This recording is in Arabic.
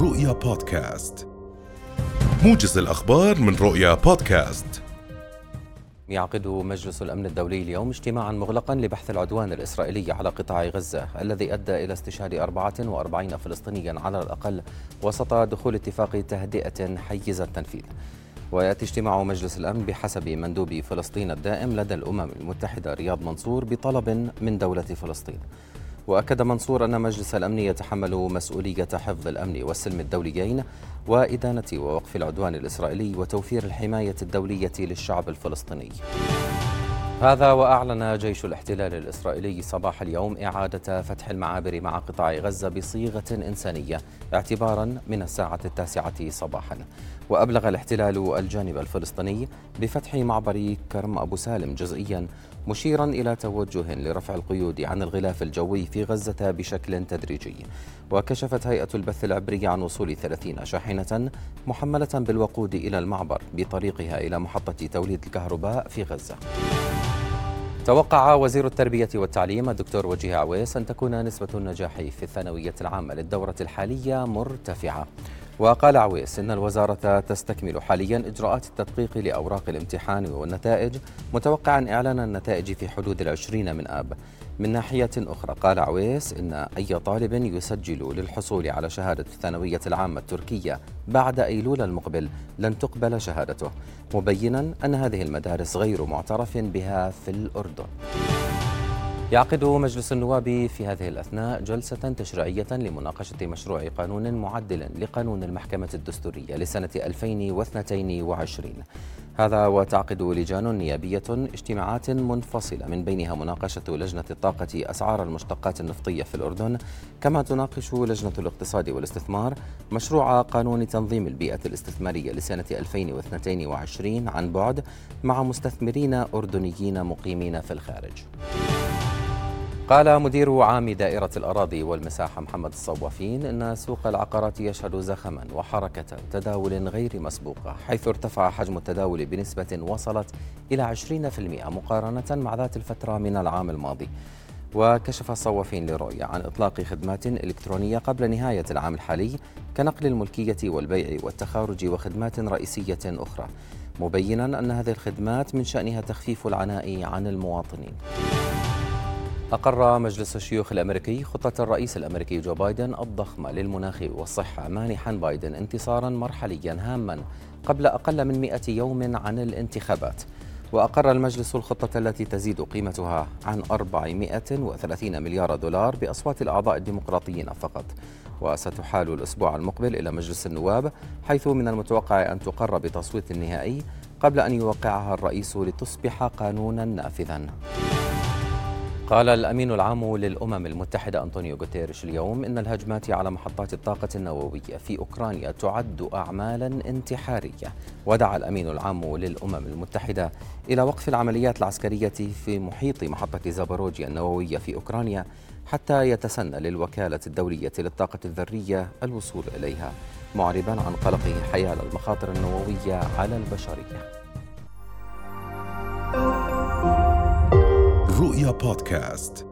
رؤيا بودكاست. موجز الأخبار من رؤيا بودكاست. يعقد مجلس الأمن الدولي اليوم اجتماعا مغلقا لبحث العدوان الإسرائيلي على قطاع غزة الذي أدى إلى استشهاد 44 فلسطينيا على الأقل وسط دخول اتفاق تهدئة حيز التنفيذ. ويأتي اجتماع مجلس الأمن بحسب مندوب فلسطين الدائم لدى الأمم المتحدة رياض منصور بطلب من دولة فلسطين. وأكد منصور أن مجلس الأمن يتحمل مسؤولية حفظ الأمن والسلم الدوليين وإدانة ووقف العدوان الإسرائيلي وتوفير الحماية الدولية للشعب الفلسطيني. هذا وأعلن جيش الاحتلال الإسرائيلي صباح اليوم إعادة فتح المعابر مع قطاع غزة بصيغة إنسانية اعتبارا من الساعة التاسعة صباحا وأبلغ الاحتلال الجانب الفلسطيني بفتح معبر كرم أبو سالم جزئيا مشيرا إلى توجه لرفع القيود عن الغلاف الجوي في غزة بشكل تدريجي. وكشفت هيئة البث العبري عن وصول 30 شاحنة محملة بالوقود إلى المعبر بطريقها إلى محطة توليد الكهرباء في غزة. توقع وزير التربية والتعليم الدكتور وجيه عويس أن تكون نسبة النجاح في الثانوية العامة للدورة الحالية مرتفعة. وقال عويس إن الوزارة تستكمل حاليا إجراءات التدقيق لأوراق الامتحان والنتائج متوقعا إعلان النتائج في حدود العشرين من آب. من ناحية أخرى قال عويس إن أي طالب يسجل للحصول على شهادة الثانوية العامة التركية بعد أيلول المقبل لن تقبل شهادته مبينا أن هذه المدارس غير معترف بها في الأردن. يعقد مجلس النواب في هذه الأثناء جلسة تشريعية لمناقشة مشروع قانون معدل لقانون المحكمة الدستورية لسنة 2022 هذا وتعقد لجان نيابية اجتماعات منفصلة من بينها مناقشة لجنة الطاقة أسعار المشتقات النفطية في الأردن كما تناقش لجنة الاقتصاد والاستثمار مشروع قانون تنظيم البيئة الاستثمارية لسنة 2022 عن بعد مع مستثمرين أردنيين مقيمين في الخارج. قال مدير عام دائرة الأراضي والمساحة محمد الصوافين إن سوق العقارات يشهد زخما وحركة تداول غير مسبوقة حيث ارتفع حجم التداول بنسبة وصلت إلى 20% مقارنة مع ذات الفترة من العام الماضي. وكشف الصوافين لرؤيا عن إطلاق خدمات إلكترونية قبل نهاية العام الحالي كنقل الملكية والبيع والتخارج وخدمات رئيسية أخرى مبينا أن هذه الخدمات من شأنها تخفيف العناء عن المواطنين. أقر مجلس الشيوخ الأمريكي خطة الرئيس الأمريكي جو بايدن الضخمة للمناخ والصحة مانحا بايدن انتصارا مرحليا هاما قبل أقل من 100 يوم عن الانتخابات. وأقر المجلس الخطة التي تزيد قيمتها عن 430 مليار دولار بأصوات الأعضاء الديمقراطيين فقط. وستحال الأسبوع المقبل إلى مجلس النواب حيث من المتوقع أن تقر بتصويت نهائي قبل أن يوقعها الرئيس لتصبح قانونا نافذا. قال الأمين العام للأمم المتحدة أنطونيو غوتيريش اليوم إن الهجمات على محطات الطاقة النووية في أوكرانيا تعد أعمالا انتحارية. ودعا الأمين العام للأمم المتحدة إلى وقف العمليات العسكرية في محيط محطة زاباروجيا النووية في أوكرانيا حتى يتسنى للوكالة الدولية للطاقة الذرية الوصول إليها معربا عن قلقه حيال المخاطر النووية على البشرية. رؤيا بودكاست.